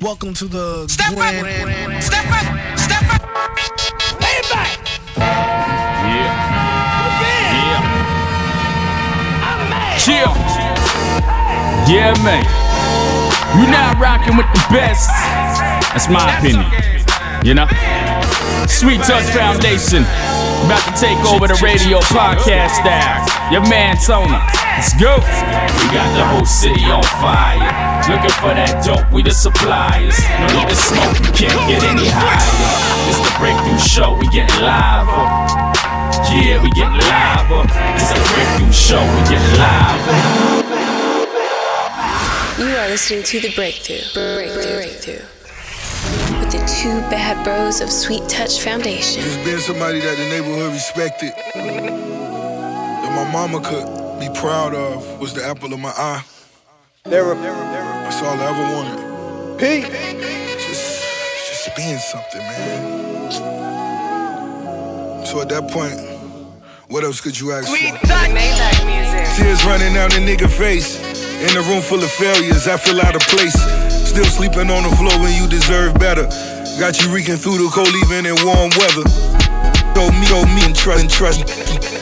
Welcome to the Step Gwen. up! Step up! Step up! Lay it back! Yeah. Yeah. I'm chill. Yeah, man. You now rocking with the best. That's my opinion. You know? Sweet Touch Foundation. About to take over the radio podcast style. Your man Tona. Let's go. We got the whole city on fire. Looking for that dope, we the suppliers. No need to smoke, you can't get any higher. It's the breakthrough show, we get live. Yeah, we get live. It's a breakthrough show, we get live. You are listening to The Breakthrough. Breakthrough. Breakthrough. With the two bad bros of Sweet Touch Foundation. Just being somebody that the neighborhood respected, that my mama could be proud of, was the apple of my eye. That's all I ever wanted. Pete. Just, just being something, man. So at that point, what else could you ask Sweet for? touch! Tears running down the nigga face. In a room full of failures, I feel out of place. Still sleeping on the floor when you deserve better. Got you reeking through the cold, even in warm weather. Told me, told me, and trust, and trust.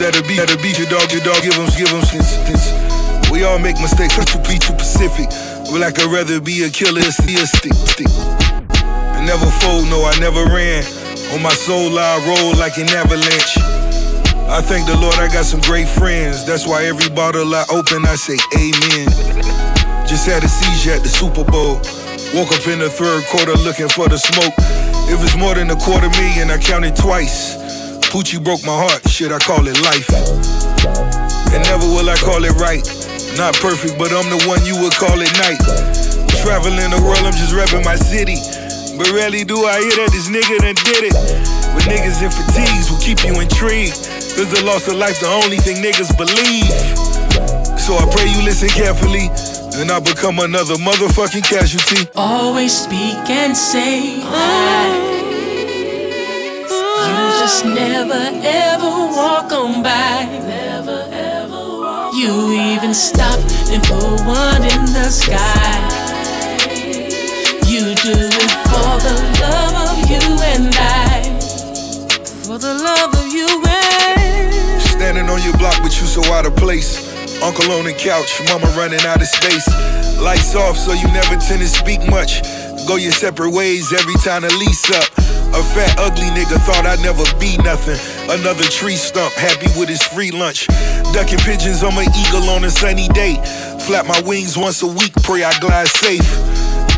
That'll be, that'll be your dog, your dog. Give him, give him since. We all make mistakes, to be too Pacific. But like I'd rather be a killer, see a stick, stick. I never fold, no, I never ran. On my soul, I roll like an avalanche. I thank the Lord I got some great friends. That's why every bottle I open, I say amen. Just had a seizure at the Super Bowl. Woke up in the third quarter looking for the smoke. If it's more than a quarter million, I counted twice. Poochie broke my heart, shit, I call it life. And never will I call it right. Not perfect, but I'm the one you would call it night. Traveling the world, I'm just repping my city. But rarely do I hear that this nigga done did it. With niggas in fatigues will keep you intrigued. Cause the loss of life, the only thing niggas believe. So I pray you listen carefully. And I become another motherfucking casualty. Always speak and say you just never ever walk on by. Never ever walk You even stop and put one in the sky. You do it for the love of you and I. For the love of you and Standing on your block, but you so out of place. Uncle on the couch, mama running out of space. Lights off, so you never tend to speak much. Go your separate ways every time the lease up. A fat, ugly nigga thought I'd never be nothing. Another tree stump, happy with his free lunch. Ducking pigeons on my eagle on a sunny day. Flap my wings once a week, pray I glide safe.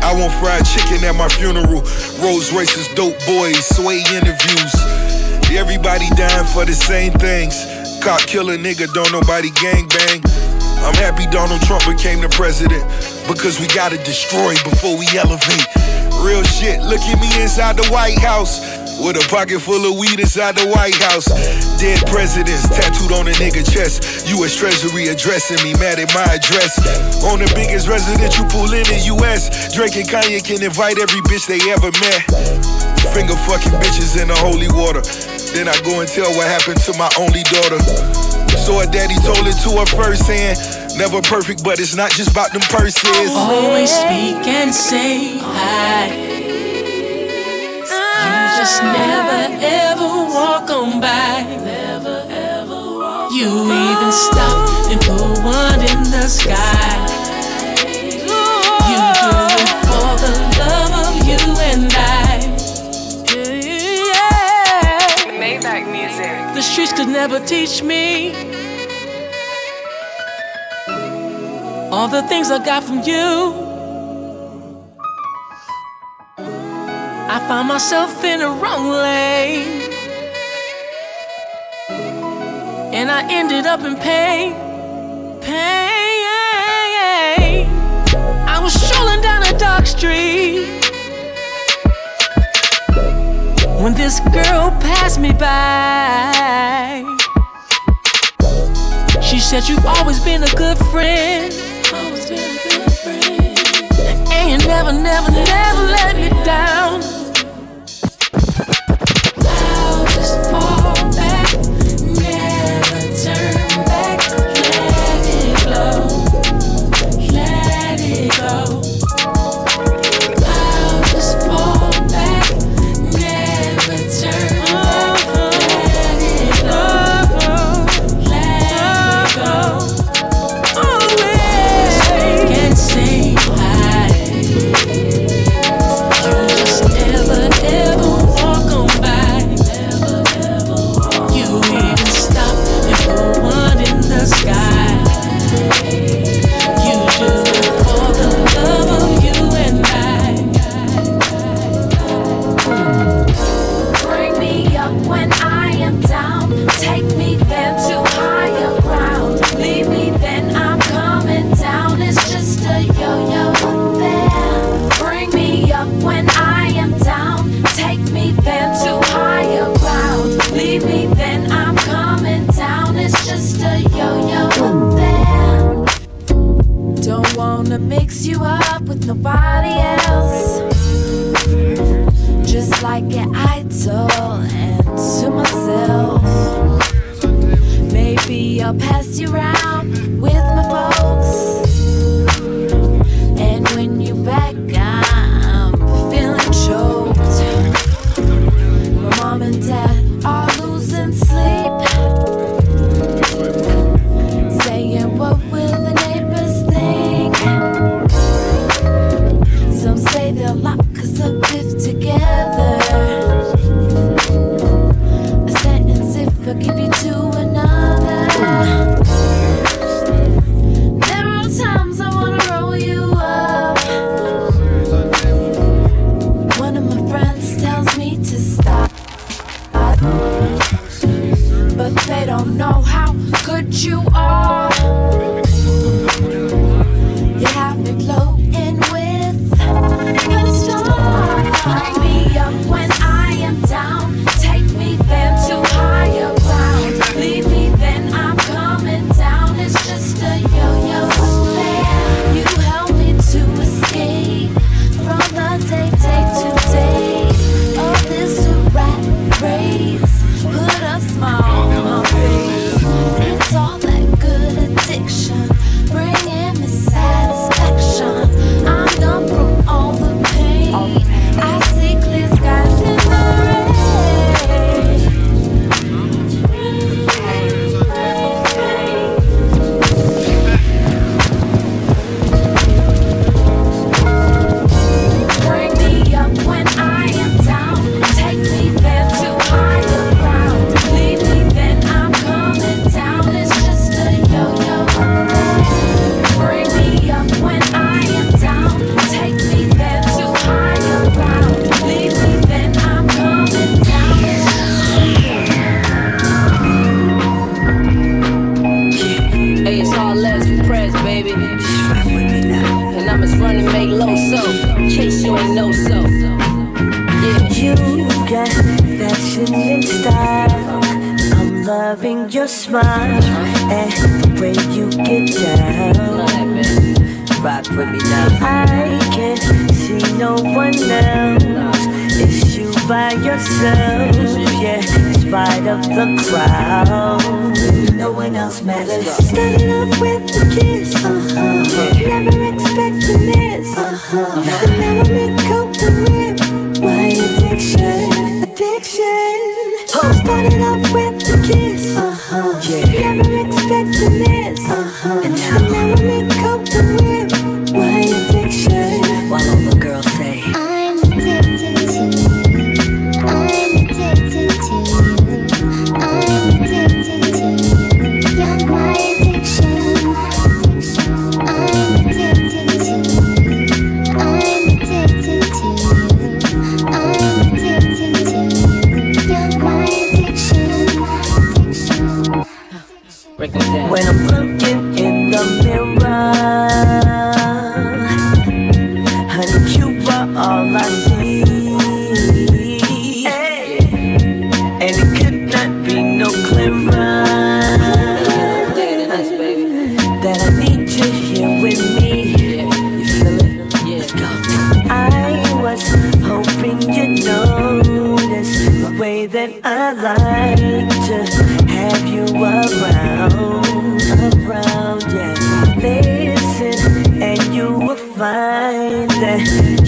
I want fried chicken at my funeral. Rolls Royces, dope boys, sway interviews. Everybody dying for the same things. Cop killer nigga, don't nobody gang bang. I'm happy Donald Trump became the president because we gotta destroy before we elevate. Real shit, look at me inside the White House. With a pocket full of weed inside the White House. Dead presidents tattooed on a nigga chest. US Treasury addressing me, mad at my address. On the biggest residential pool in the US. Drake and Kanye can invite every bitch they ever met. Finger fucking bitches in the holy water. Then I go and tell what happened to my only daughter. So her daddy told it to her first hand. Never perfect, but it's not just about them purses. Always speak and say hi. You just never ever walk on by. Never ever You even stop and put one in the sky. You do it for the love of you and I. Yeah. Maybach music. The streets could never teach me all the things I got from you. I found myself in the wrong lane, and I ended up in pain. Pain. I was strolling down a dark street when this girl passed me by. She said, You've always been a good friend. Never, never, never let me down. gonna mix you up with nobody else. Just like an idol and to myself. Maybe I'll pass you around.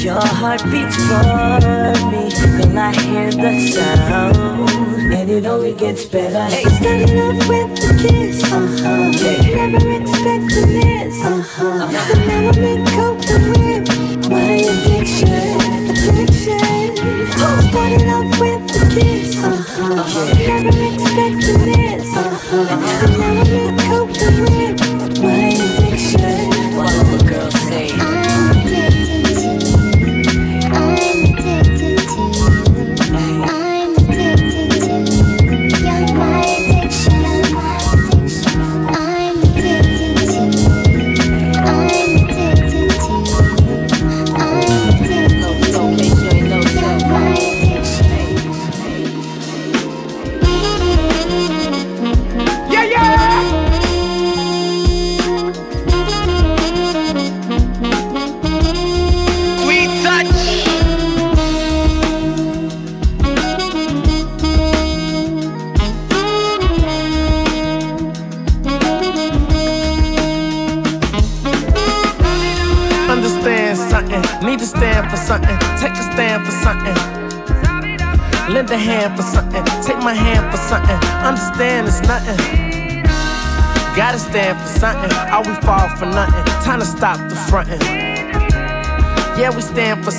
Your heart beats for me Till I hear the sound And it only gets better hey. starting off with a kiss uh-huh. hey. Never expecting this uh-huh. Uh-huh. Now I'm in coke with My addiction, addiction oh. Started off with a kiss uh-huh. uh-huh. Never expecting this uh-huh. And now I'm in coke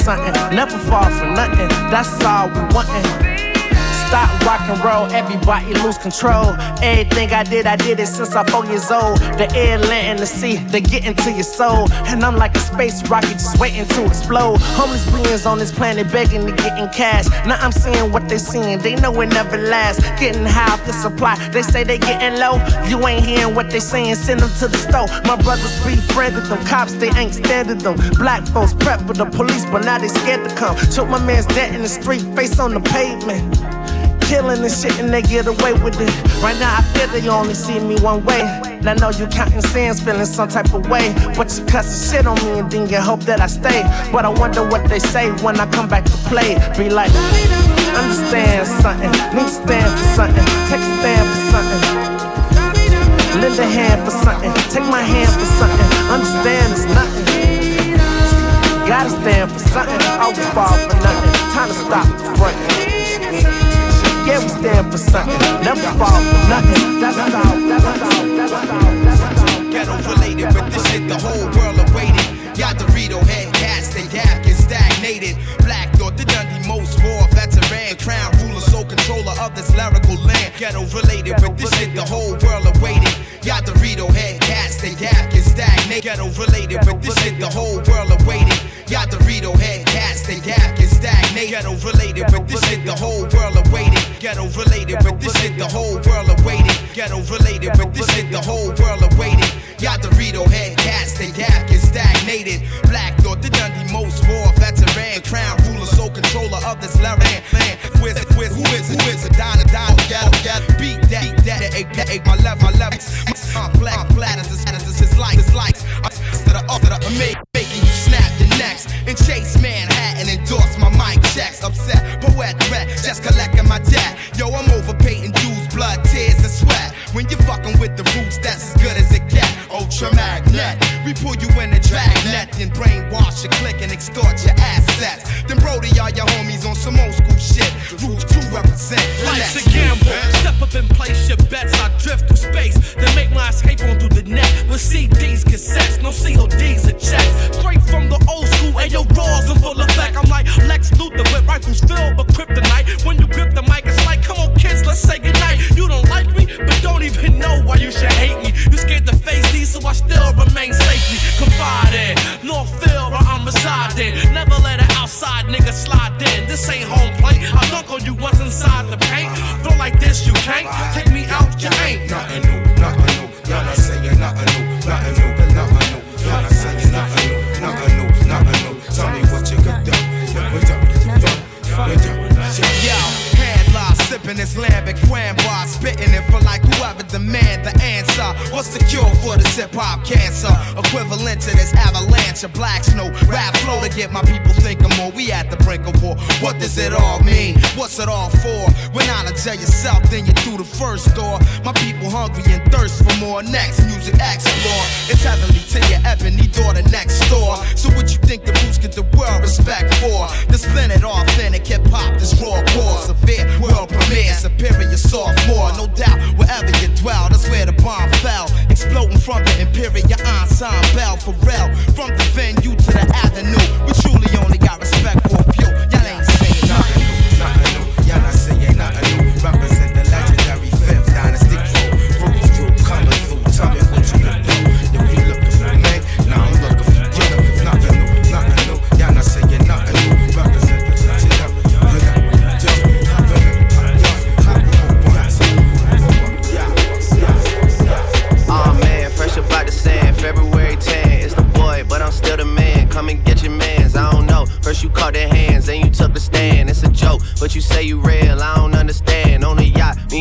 something, never fall for nothing. That's all we wantin'. Everybody lose control. Everything I did, I did it since I'm four years old. The air, land, and the sea, they get into your soul. And I'm like a space rocket just waiting to explode. Homeless beings on this planet begging to get in cash. Now I'm seeing what they seeing, they know it never lasts. Getting high off the supply, they say they getting low. You ain't hearing what they saying, send them to the store. My brothers befriended them, cops they ain't standing them. Black folks prep for the police, but now they scared to come. Took my man's dead in the street, face on the pavement killing and shit and they get away with it. Right now I feel they only see me one way. And I know you counting sins, feeling some type of way. But you cussing shit on me and then you hope that I stay. But I wonder what they say when I come back to play. Be like, understand something, need stand for something, take a stand for something. Lend a hand for something, take my hand for something. Understand it's nothing. Gotta stand for something, I always fall for nothing. Time to stop frontin'. Yeah, we stand for something. Never fall for nothing. That's all. That's all. That's all. That's all. Ghetto related, but this shit the whole world awaited. Y'all Dorito head cast and gap get stagnated. Black thought the Dundee most war veteran, crown ruler, sole controller of this lyrical land. Ghetto related, but this shit the whole world awaited. Y'all Dorito head cast and gap get stagnated. Ghetto related, but this shit the whole world awaited. Y'all Dorito head cast and gap get stagnated. Ghetto related, but this shit the whole world awaited. Ghetto related, but this shit the whole world awaited. Ghetto related, but this shit the whole world awaited. Y'all Dorito head cast and gap get stagnated. Black thought the Dundee most war veteran, crown ruler, controller of this land. land. Who is it? Who is, who is, who is it? Donna, Donna, ghetto, ghetto, beat that, beat that, that, that, that, my left, my left. Uh, black, black, as this, as this, his likes, his likes. Uh, to the up, the make, making you snap your necks and chase Manhattan, endorse my mic checks. Upset, poet, threat, just collecting my debt. Yo, I'm overpaying dues, blood, tears, and sweat. When you're fucking with the roots, that's as good as it get. Ultra magnet, we pull you in a drag net, then brainwash your click and extort your assets. Then Brody, all your homies on some old school shit. Roots to represent. Life's a gamble. Step up and place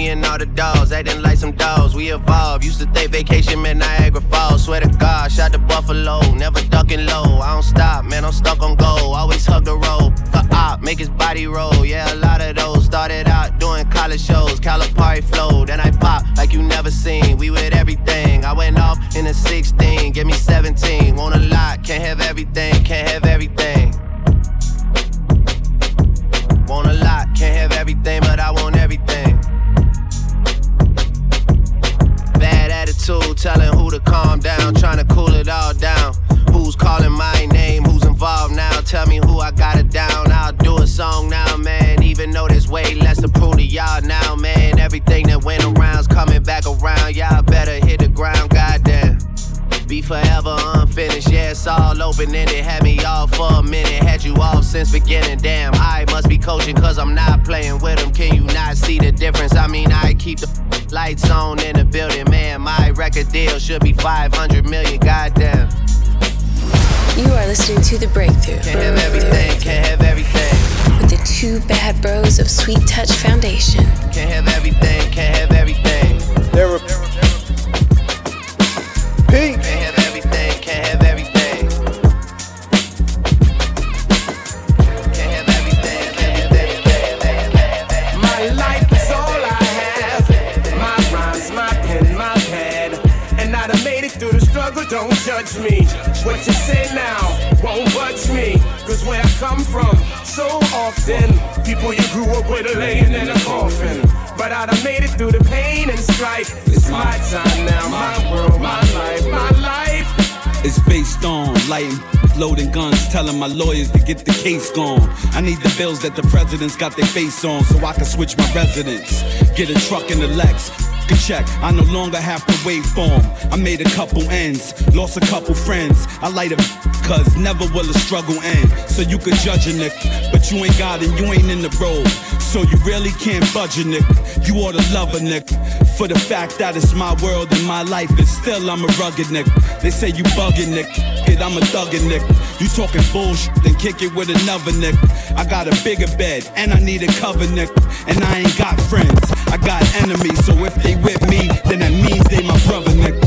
and all the dogs, acting like some dogs. We evolved. Used to think vacation meant Niagara Falls. Swear to God, shot the Buffalo, never ducking low. I don't stop, man, I'm stuck on goal. Always hug the road. For op, make his body roll. Yeah, a lot of those. Started out doing college shows, Calipari flow. Then I pop like you never seen. We with everything. I went off in a 16, give me 17. Want a lot, can't have everything, can't have everything. Want a lot, can't have everything, but I want everything. attitude, telling who to calm down, trying to cool it all down. Who's calling my name? Who's involved now? Tell me who I got it down. I'll do a song now, man. Even though there's way less to prove to y'all now, man. Everything that went around's coming back around. Y'all better hit the ground open ended, had me off for a minute, had you off since beginning. Damn, I must be coaching cause I'm not playing with them. Can you not see the difference? I mean, I keep the lights on in the building, man. My record deal should be 500 million, goddamn. You are listening to The Breakthrough. Can't have everything, can't have everything. With the two bad bros of Sweet Touch Foundation. Can't have everything, can't have everything. Therapy. Can't judge me. What you say now won't budge me. Cause where I come from, so often, people you grew up with are laying in a coffin. But I done made it through the pain and strife. It's my time now, my world, my life, my life. It's based on lighting, loading guns, telling my lawyers to get the case gone. I need the bills that the presidents got their face on so I can switch my residence. Get a truck in the Lex. A Check, I no longer have to wait for 'em. I made a couple ends, lost a couple friends. I light a cause never will a struggle end. So you could judge a nigga, but you ain't got it, you ain't in the road. So you really can't budge a nigga. You ought to love a nigga. For the fact that it's my world and my life, and still I'm a rugged nigga. They say you bugging nigga, kid, I'm a thuggin' nigga. You talking bullshit, then kick it with another nigga. I got a bigger bed, and I need a cover nigga. And I ain't got friends, I got enemies. So if they with me, then that means they my brother nigga.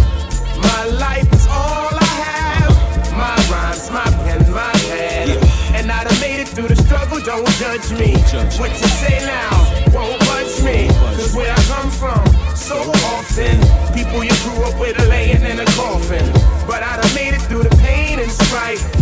My life is all I have. My rhymes, my pen, my pad. And I done made it through the struggle, don't judge me. What you say now won't budge me. Cause where I come from, so often, people you grew up with are laying in a coffin. But I done made it through the pain and strife.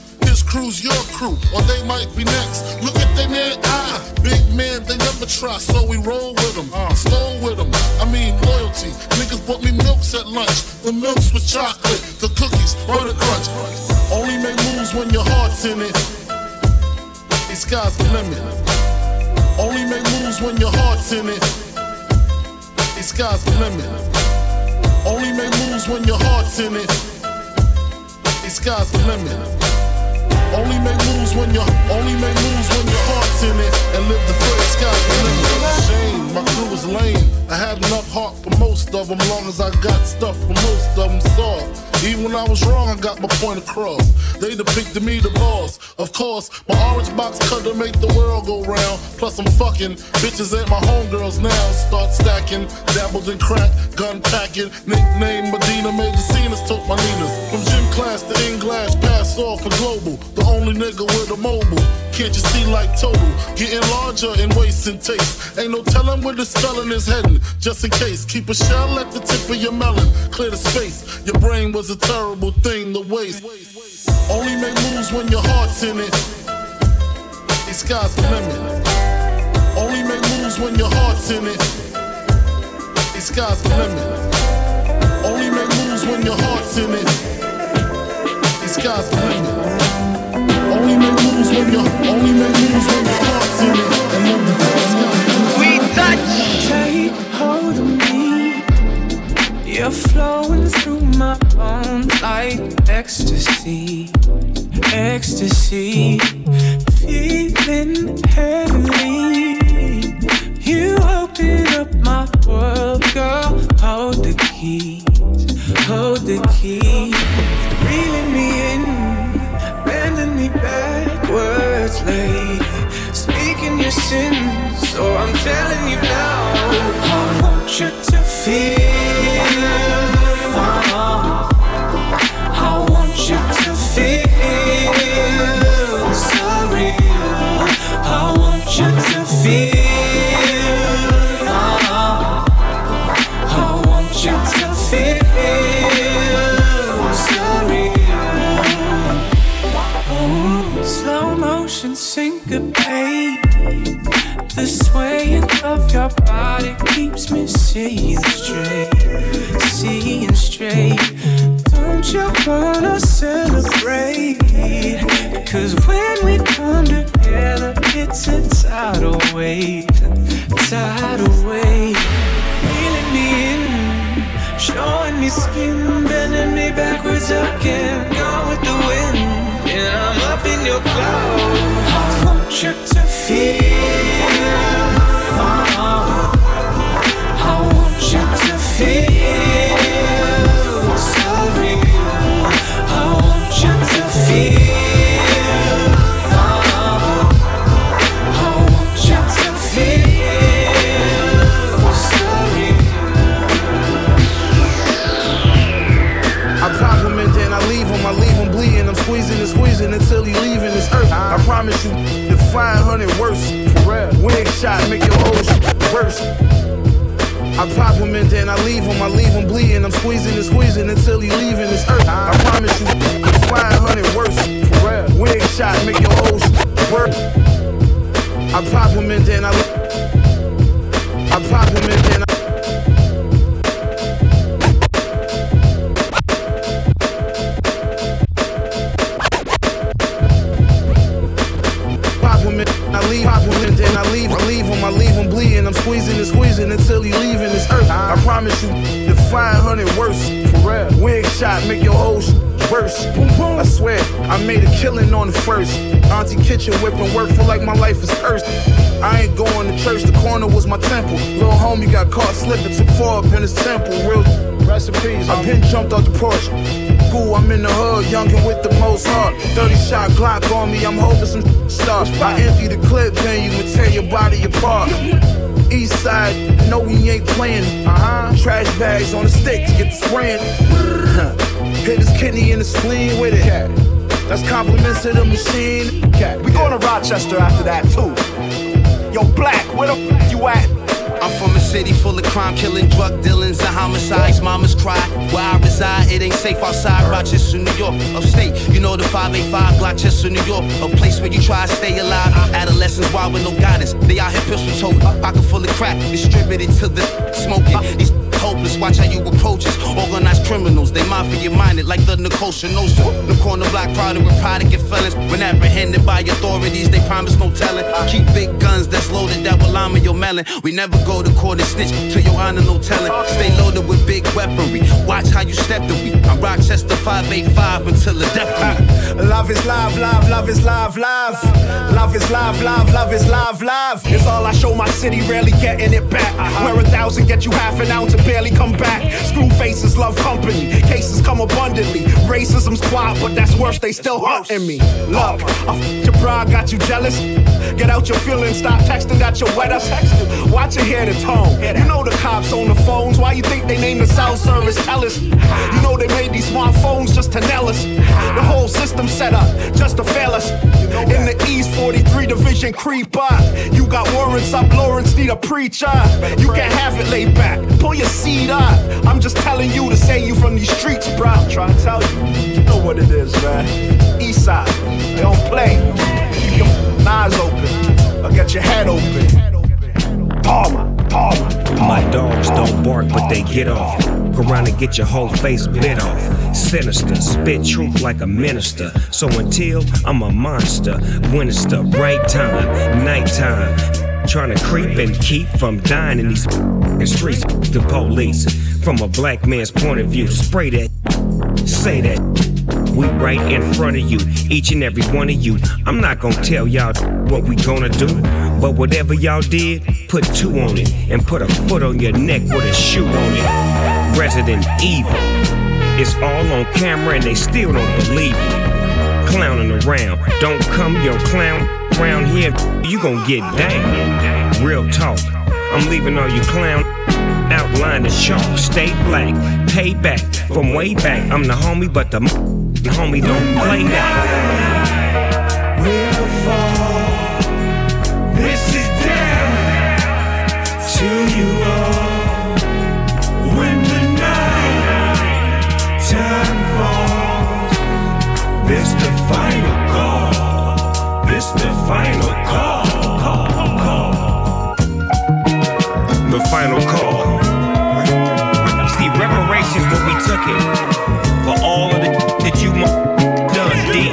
His crew's your crew, or they might be next. Look at they man eye. Big man, they never try, so we roll with them. Uh. Stole with them. I mean, loyalty. Niggas bought me milks at lunch. The milks with chocolate, the cookies, butter crunch. Only make moves when your heart's in it. The sky's the limit. Only make moves when your heart's in it. The sky's the limit. Only make moves when your heart's in it. The sky's the limit. Only make moves when your only make moves when your heart's in it and live the sky's the. Shame, my crew was lame. I had enough heart for most of them, long as I got stuff for most of them soft. Even when I was wrong, I got my point across. They depicted me the boss. Of course, my orange box cutter make the world go round. Plus I'm fucking bitches ain't my homegirls now. Start stacking, dabbled in crack, gun packing. Nickname Medina made the scenes, took my Ninas. From gym class to English, pass off for global. The only nigga with a mobile. Can't you see like total? Getting larger in and taste. Ain't no telling where the spelling is heading. Just in case, keep a shell at the tip of your melon. Clear the space. Your brain was a terrible thing to waste. Only make moves when your heart's in it. The sky's the limit. Only make moves when your heart's in it. The sky's the limit. Only make moves when your heart's in it. The sky's the limit. Only make moves when your only make moves when your heart's in it. And You're flowing through my bones like ecstasy, ecstasy. Feeling heavy. You open up my world, girl. Hold the keys, hold the keys. Reeling me in, bending me backwards, lady. Speaking your sins, so I'm telling you now. I want you to feel. Slow motion syncopate. The swaying of your body keeps me seeing straight, seeing straight. Don't you wanna celebrate? Cause when we come together, it's a tidal wave, tidal wave. Reeling me in, showing me skin, bending me backwards again. Gone with the wind, and I'm up in your clouds. I want you to feel. Shot, make your whole sh- worse. I pop him and then I leave him, I leave him bleeding. I'm squeezing and squeezing until he leaving this earth. I promise you, the 500 worse. Wig shot, make your whole sh- worse. I pop him and then I. I pop him and then 500 worse. Wig shot, make your whole sh- worse. I swear, I made a killing on the first. Auntie kitchen whipping work for like my life is cursed. I ain't going to church, the corner was my temple. Little homie got caught slipping, took four up in his temple. Real recipes. I been jumped off the porch. School, I'm in the hood, youngin' with the most heart. 30 shot Glock on me, I'm hoping some stuff. I empty the clip, then you would tear your body apart. East side, no, we ain't playing. Uh-huh. Trash bags on the stick to get the spraying. Hit his kidney in the spleen with it. That's compliments to the machine. We going to Rochester after that too. Yo, Black, where the f- you at? I'm from a city full of crime, killing, drug dealings, and homicides. Mamas cry where I reside. It ain't safe outside Rochester, New York, upstate. You know the 585 Rochester, New York, a place where you try to stay alive. Adolescents wild with no guidance. They out here pistols holding, pocket full of crack, distributed to the smoking. These hopeless, watch how you approach us. Organized criminals, they mafia minded like the Cosa Nostra. The corner block crowded with product and felons. When apprehended by authorities, they promise no telling. Keep big guns that's loaded that will lime your melon. We never go to court and snitch to your honor, no telling. Stay loaded with big weaponry. Watch how you step to me. I'm Rochester 585 until the death of. Love is live, live, love is live, live. Love is live, live, love is live, live. It's all I show my city, rarely getting it back. Where a thousand get you half an ounce and barely come back. Screw faces love company, cases come abundantly. Racism's quiet, but that's worse, they still hunting me. Look, I f- your pride got you jealous. Get out your feelings, stop texting that you're wet us. Watch your hear the tone. You know the cops on the phones. Why you think they named the cell service? Tell us. You know they made these smartphones just to nail us. The whole system set up just to fail us. In the East 43 Division creep up. You got warrants up, Lawrence need a preacher. You can't have it laid back. Pull your up. I'm just telling you to say you from these streets, bro. Trying to tell you. You know what it is, man. East side. They don't play. Keep your eyes open. Or get your head open. Palmer, Palmer. My dogs don't bark, but they get off. Go around and get your whole face bit off. Sinister, spit truth like a minister. So until I'm a monster, when it's the right time, nighttime. Trying to creep and keep from dying in these streets. The police, from a black man's point of view, spray that, say that. We right in front of you, each and every one of you. I'm not gonna tell y'all what we gonna do, but whatever y'all did, put two on it and put a foot on your neck with a shoe on it. Resident Evil. It's all on camera and they still don't believe it. Clowning around, don't come your clown around here, you gon' get down. Real talk, I'm leaving all you clown outline the chalk. Stay black, pay back from way back. I'm the homie, but the homie don't play that. We'll fall. This is to you all. The this final call. See, reparations will we took it for all of the that you done did.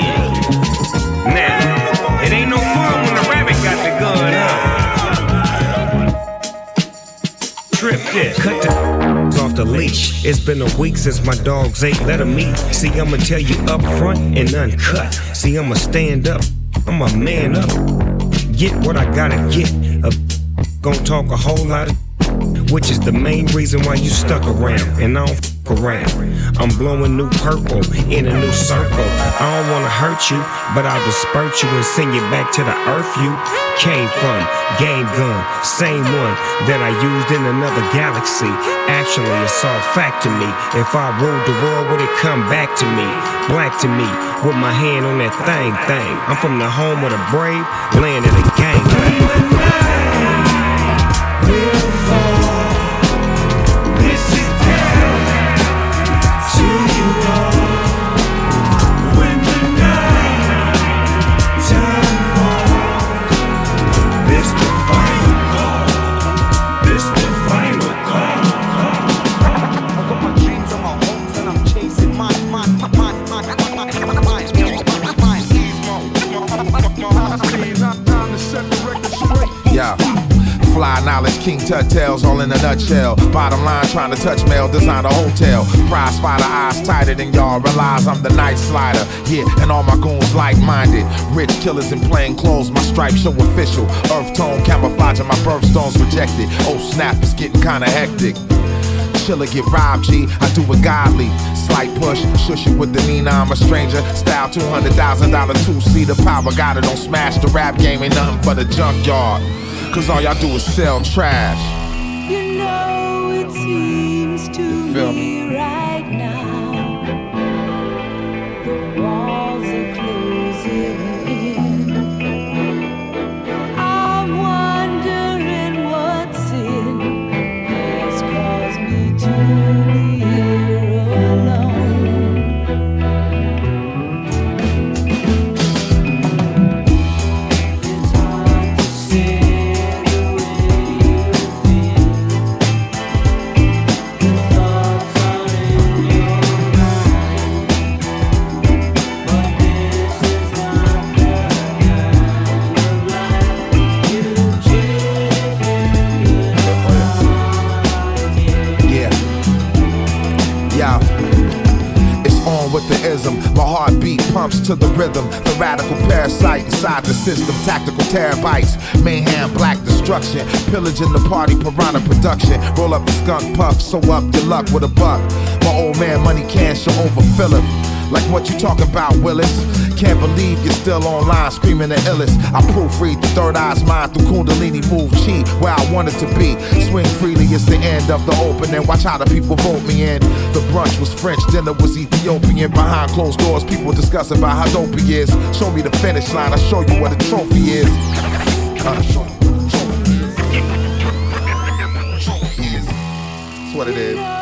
Now, it ain't no fun when the rabbit got the gun, huh? Trip this. Cut the off the leash. It's been a week since my dogs ate. Let them eat. See, I'ma tell you up front and uncut. See, I'ma stand up. I'm a man up. Get what I gotta get. A gon' talk a whole lot of which is the main reason why you stuck around and I don't f around. I'm blowing new purple in a new circle. I don't wanna hurt you, but I'll disperse you and send you back to the earth you came from. Game gun, same one that I used in another galaxy. Actually, it's all fact to me. If I ruled the world, would it come back to me? Black to me, with my hand on that thing thing. I'm from the home of the brave, land of the Bottom line, trying to touch mail, design a hotel. Prize fighter, eyes tighter than y'all. Realize I'm the night slider. Yeah, and all my goons like minded. Rich killers in plain clothes, my stripes show official. Earth tone camouflaging my birthstones rejected. Oh snap, it's getting kinda hectic. Chiller get robbed, G. I do it godly. Slight push, shush it with the Nina, I'm a stranger. Style $200,000 two seater power. Got it on smash. The rap game ain't nothing but a junkyard. Cause all y'all do is sell trash. You seems to feel me It's on with the ism. My heartbeat pumps to the rhythm. The radical parasite inside the system. Tactical terabytes. Mayhem, black destruction. Pillaging the party, piranha production. Roll up the skunk puff, so up your luck with a buck. My old man money can show overfill him. Like what you talking about, Willis? Can't believe you're still online screaming the illest. I proofread the third eye's mind through Kundalini move chi where I wanted to be. Swing freely is the end of the opening. Watch how the people vote me in. The brunch was French, dinner was Ethiopian. Behind closed doors, people discuss about how dope he is. Show me the finish line, I'll show you what a trophy is. Uh, show you what a trophy is. That's what it is.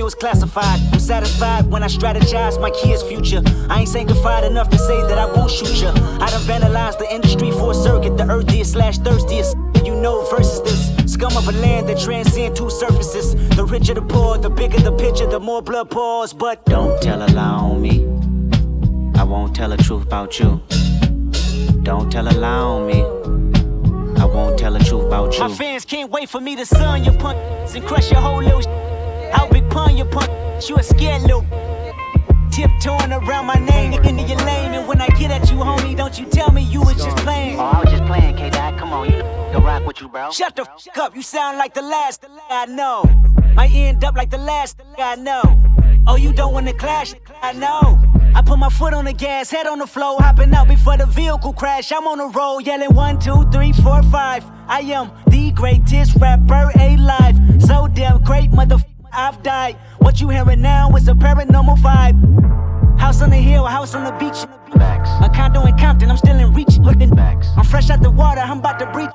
Soil. It's classified. I'm satisfied when I strategize my kids' future. I ain't sanctified enough to say that I won't shoot ya. I done vandalized the industry for a circuit, the earthiest slash thirstiest. You know, versus this scum of a land that transcend two surfaces. The richer the poor, the bigger the picture, the more blood pours. But don't tell a lie on me. I won't tell the truth about you. Don't tell a lie on me. I won't tell the truth about you. My fans can't wait for me to sun your punch and crush your whole little. How big pun your punch? You a scared little. Tiptoeing around my name, into your lane, and when I get at you, homie, don't you tell me you was just playing. Oh, I was just playing, K Dot. Come on, you know, go rock with you, bro. Shut the f up, you sound like the last I know. Might end up like the last I know. Oh, you don't wanna clash? I know. I put my foot on the gas, head on the floor, hopping out before the vehicle crash. I'm on the road, yelling one, two, three, four, five. I am the greatest rapper alive. So damn great, motherfucker, I've died. What you hearing now is a paranormal vibe. House on the hill, house on the beach. A condo in Compton, I'm still in reach. Looking I'm fresh out the water, I'm about to breathe.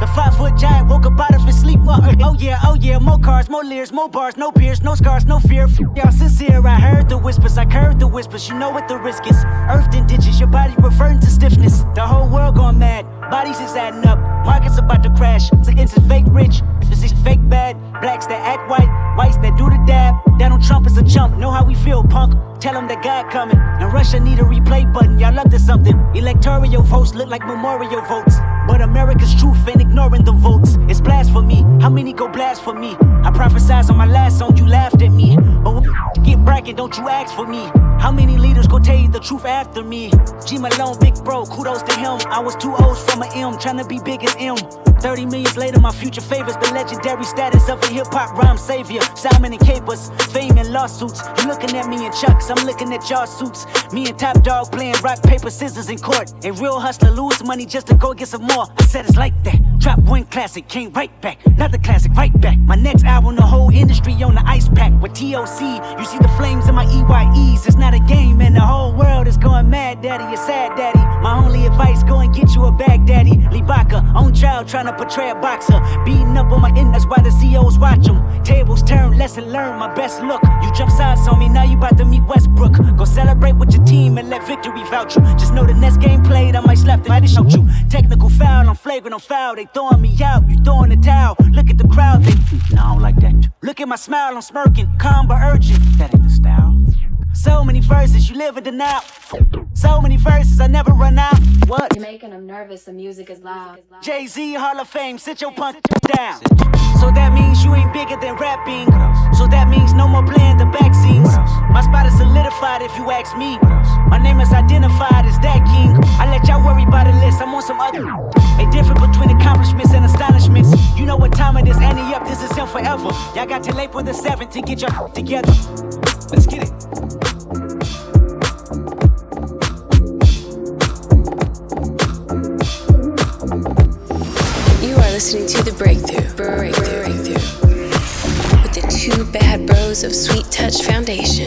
The five foot giant woke up out of his sleep. Oh yeah, oh yeah, more cars, more leers, more bars, no peers, no scars, no fear. Y'all sincere, I heard the whispers, I heard the whispers. You know what the risk is. Earthed in ditches, your body referring to stiffness. The whole world gone mad, bodies is adding up. Markets about to crash. It's fake rich, is fake bad. Blacks that act white, whites that do the dab. Donald Trump is a chump, know how we feel, punk. Tell him that God coming. And Russia need a replay button, y'all up to something. Electoral votes look like memorial votes. But America's truth ain't ignoring the votes. It's blasphemy. How many go blasphemy? I prophesied on my last song, you laughed at me. But get bracket, don't you ask for me. How many leaders go tell you the truth after me? G Malone, big bro, kudos to him. I was two O's from M, trying to be big as M. 30 millions later, my future favors the legendary status of a hip hop rhyme savior. Simon and capers, fame and lawsuits. You looking at me in chucks, I'm looking at y'all suits. Me and Top Dawg playing rock, paper, scissors in court. A real hustler lose money just to go get some more. I said it's like that. Drop one classic, came right back. Another classic, right back. My next album, the whole industry on the ice pack. With TOC, you see the flames in my EYEs. It's not a game, and the whole world is going mad, daddy. You're sad, daddy. My only advice, go and get you a bag, daddy. Libaka, on trial, trying to portray a boxer. Beating up on my end, that's why the CEOs watch them. Tables turn, lesson learned, my best look. You jump sides on me, now you about to meet Westbrook. Go celebrate with your team and let victory vouch you. Just know the next game played, I might slap them, I didn't shoot you. Technical foul, I'm flagrant on foul. They throwing me out, you throwing the towel. Look at the crowd, they, no, I don't like that. Look at my smile, I'm smirking, calm but urgent. That ain't the style. So many verses, you live in now. So many verses, I never run out. What? You're making them nervous, the music is loud. Jay Z, Hall of Fame, sit your punch down. So that means you ain't bigger than rapping. So that means no more playing the back scenes. My spot is solidified if you ask me. My name is identified as that king. I let y'all worry about the list, I'm on some other. A difference between accomplishments and astonishments. You know what time it is, Annie up, this is him forever. Y'all got till April the 7th to get your together. Let's get it. You are listening to The Breakthrough. Breakthrough. Breakthrough. With the two bad bros of Sweet Touch Foundation.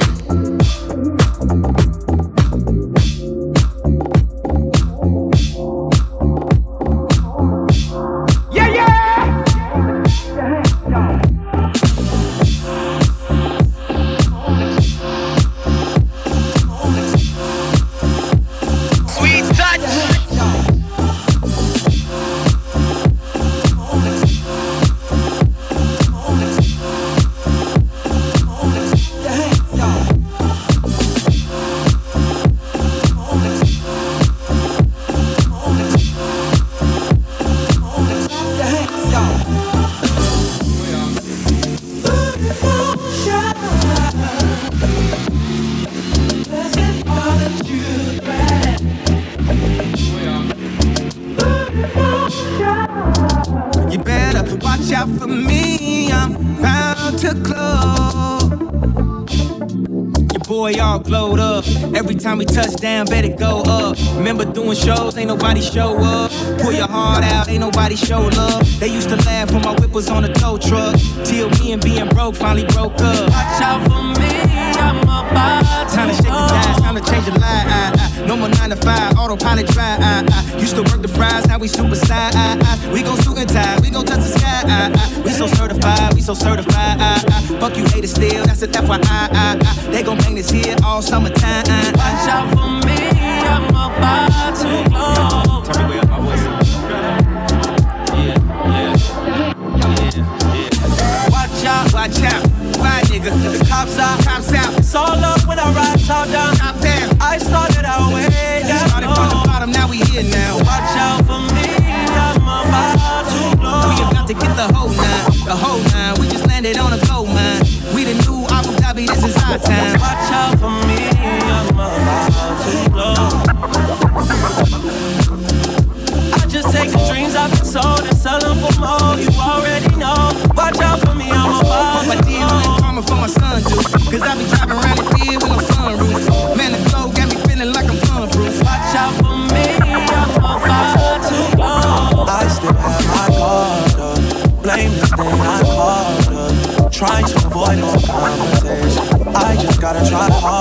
Time we touch down, bet it go up. Remember doing shows, ain't nobody show up. Pull your heart out, ain't nobody show love. They used to laugh when my whip was on a tow truck. Till me and being broke finally broke up. Watch out for me, I'm about Time to shake the dice, time to change the life. I, I, no more nine to five, autopilot drive. I, I, used to work the fries, now we super side. I, I, we gon' suit and tie, we gon' touch the sky. I, I, we so certified, we so certified. I, I, fuck you haters still, that's a FYI. I, I, they gon' bang this here all summertime. Watch out for me, I'm about to blow. Turn me up my voice. Yeah, yeah, yeah, yeah. Watch out, watch out. Nigga? The cops out, cops out. It's all up when I ride top down. Top down. I started out way down. Started from the bottom, now we here now. Watch out for me, I'm about to blow. We about to get the whole nine, the whole nine. We just landed on a gold mine. We the new Abu Dhabi, this is our time. Watch out for me, I'm about to blow. I just take the dreams I've been sold and sell them for more. You already know. Watch out for me, I'm about to blow. My son. Cause I be driving around the field with no sunroof. Man, the glow got me feeling like I'm bulletproof. Watch out for me, I'm about to blow. I still have my guard up. Blame thing I called up. Trying to avoid all conversation. I just gotta try harder.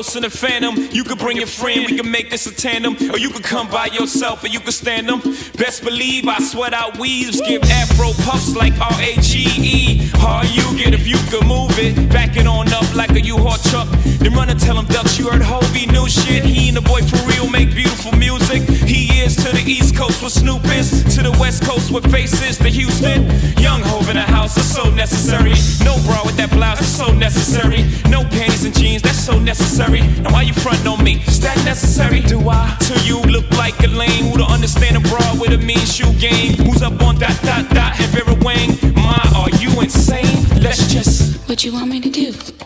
Ghosts in the phantom. You could bring your friend, we can make this a tandem. Or you could come by yourself and you could stand them. Best believe I sweat out weaves, give afro puffs like R A G E. How you get if you could move it? Back it on up like a U-Haul truck. Then run and tell him ducks you heard Hova new shit. He and the boy Pharrell make beautiful music. He is to the East Coast with Snoop is, to the West Coast with faces to Houston. Young Hove in the house is so necessary. No bra with that blouse is so necessary. No panties and jeans, that's so necessary. Now why you front on me? Is that necessary? Do I? To you look like a lame who don't understand a bra with a mean shoe game. Who's up on dot dot dot and Vera Wang? My, are you insane? Let's just. What you want me to do?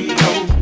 to know.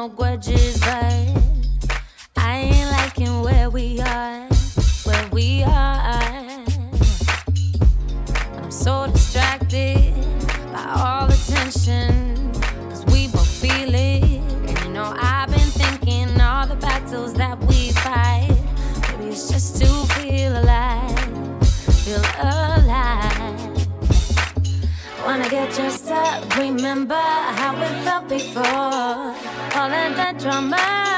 no grudges, but I ain't liking where we are, where we are. I'm so distracted by all the tension, cause we both feel it. And you know, I've been thinking all the battles that we fight. Maybe it's just to feel alive, feel alive. Wanna get dressed up, remember how it felt before drama.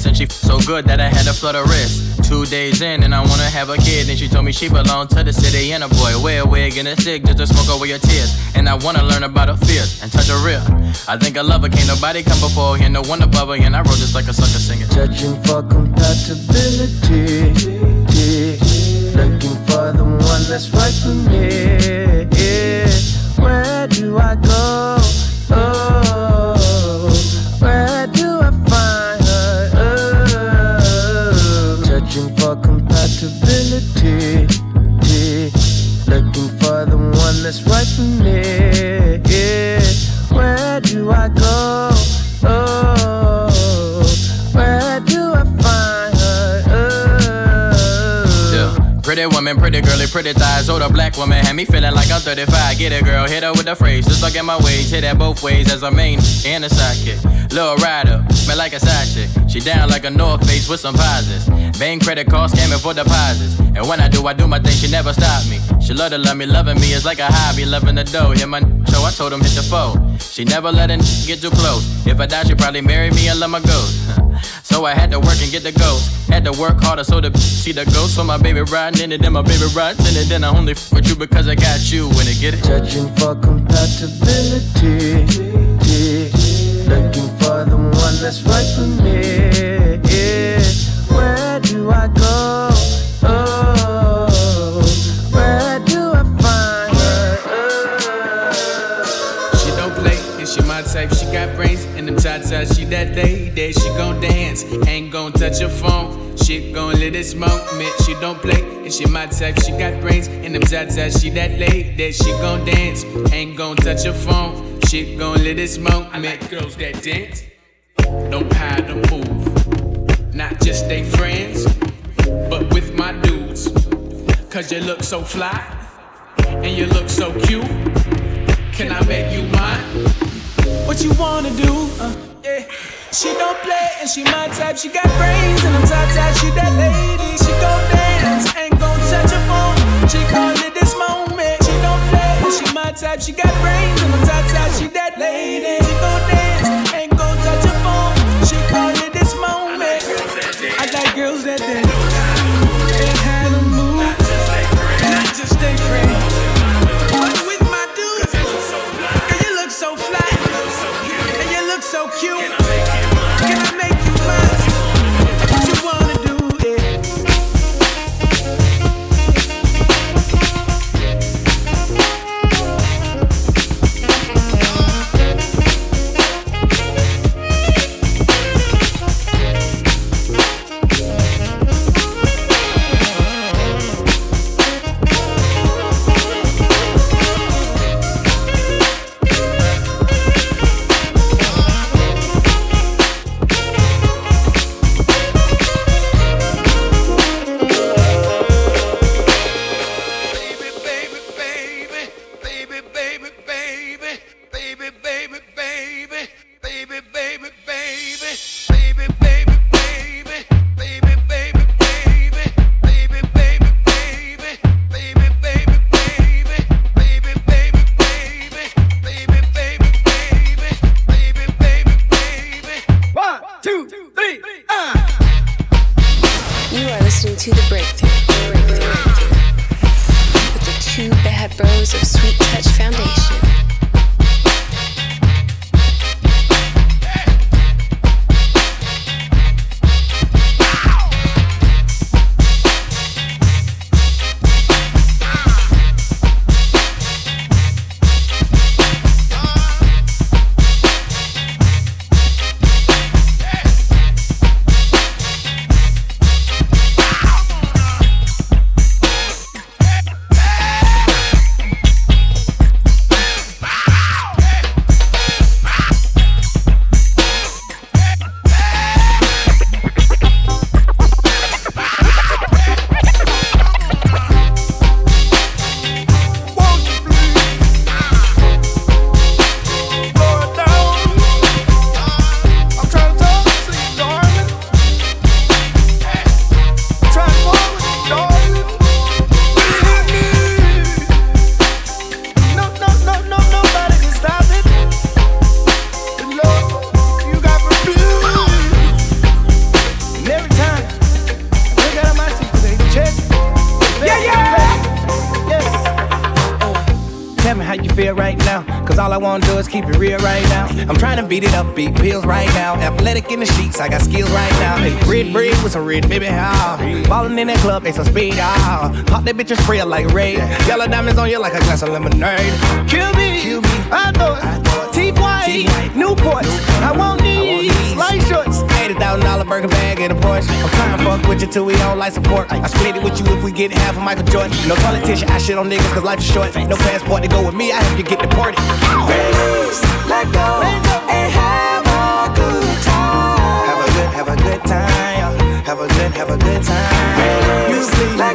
Kiss, and she f- so good that I had to flutter wrist. Two days in, and I wanna have a kid, and she told me she belonged to the city, and a boy wear a wig and a stick just to smoke away your tears. And I wanna learn about her fears and touch her real. I think I love her, can't nobody come before her, no one above her, and I wrote this like a sucker singer. Judging for compatibility, looking for the one that's right for me. Where do I go? Oh, woman, pretty girly, pretty thighs. Older black woman had me feeling like I'm 35. Get it, girl, hit her with a phrase. Just look at my ways, hit that both ways as a main and a sidekick. Little rider, smell like a side chick. She down like a North Face with some posits. Bank credit card scamming for deposits. And when I do, I do my thing, she never stop me. She love to love me, loving me is like a hobby, loving the dough. Hit my show, I told him hit the foe. She never let a get too close. If I die, she probably marry me and love my ghost. So I had to work and get the ghost. Had to work harder so to see the ghost. So my baby riding in it, then my baby riding in it. Then I only f with you because I got you when it get it. Judging for compatibility, looking for the one that's right for me. Where do I go? Tatas. day that she gon' dance, ain't gon' touch her phone. She gon' let it smoke, man. She don't play, and she my type. She got brains and them tatas. She that lady, that she gon' dance, ain't gon' touch her phone. She gon' let it smoke, man. I like girls that dance, know how to move. Not just they friends, but with my dudes. Cause you look so fly, and you look so cute. Can I make you mine? What you wanna do? Uh, She don't play and she my type. She got brains and I'm top tight. She that lady. She gon' dance, ain't gon' touch her phone. She call it this moment. She don't play and she my type. She got brains and I'm top tight. She that lady. club, they some speed. Ah, pop that bitch and spray like Ray. Yellow diamonds on you like a glass of lemonade. Kill me, Kill me. I thought, Teeth. white. Newports. I want these, light shorts. $80,000 burger bag and a Porsche. I'm trying to fuck with you till we don't like support. I split it with you if we get half of Michael Jordan. No politician, I shit on niggas cause life is short. No passport to go with me, I have to get deported. Release, let go, let go. and have a good time. Have a good, have a good time. Have a good, have a good time. Seriously.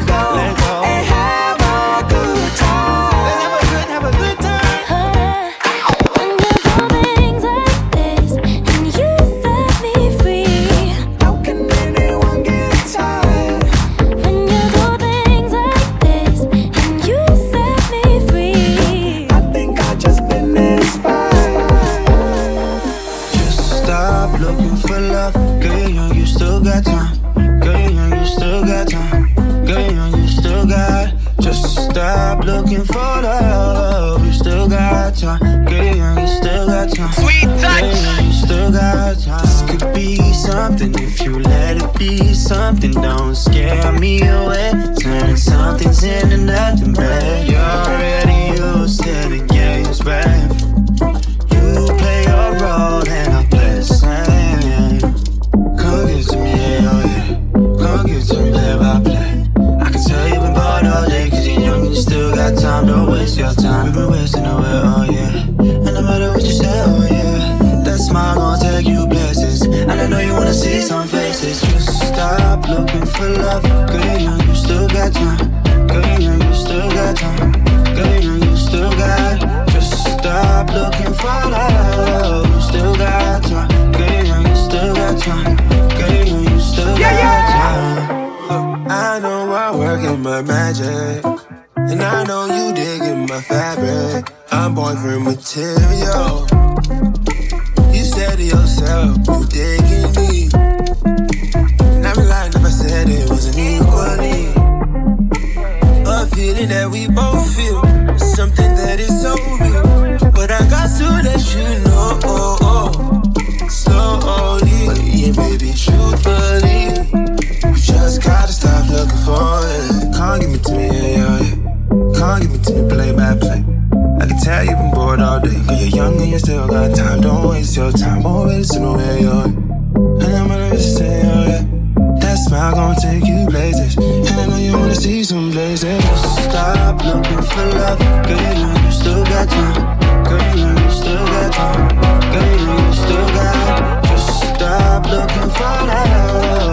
just stop looking for love. Girl, you you still got time. Girl, you you still got time. Girl, you you still got. Just stop looking for love.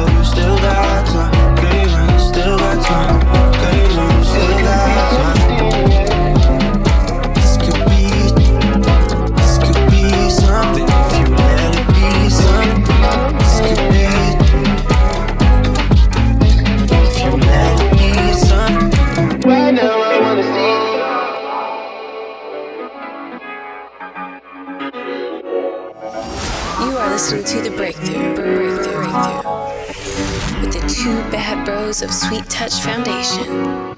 Bros of Sweet Touch Foundation.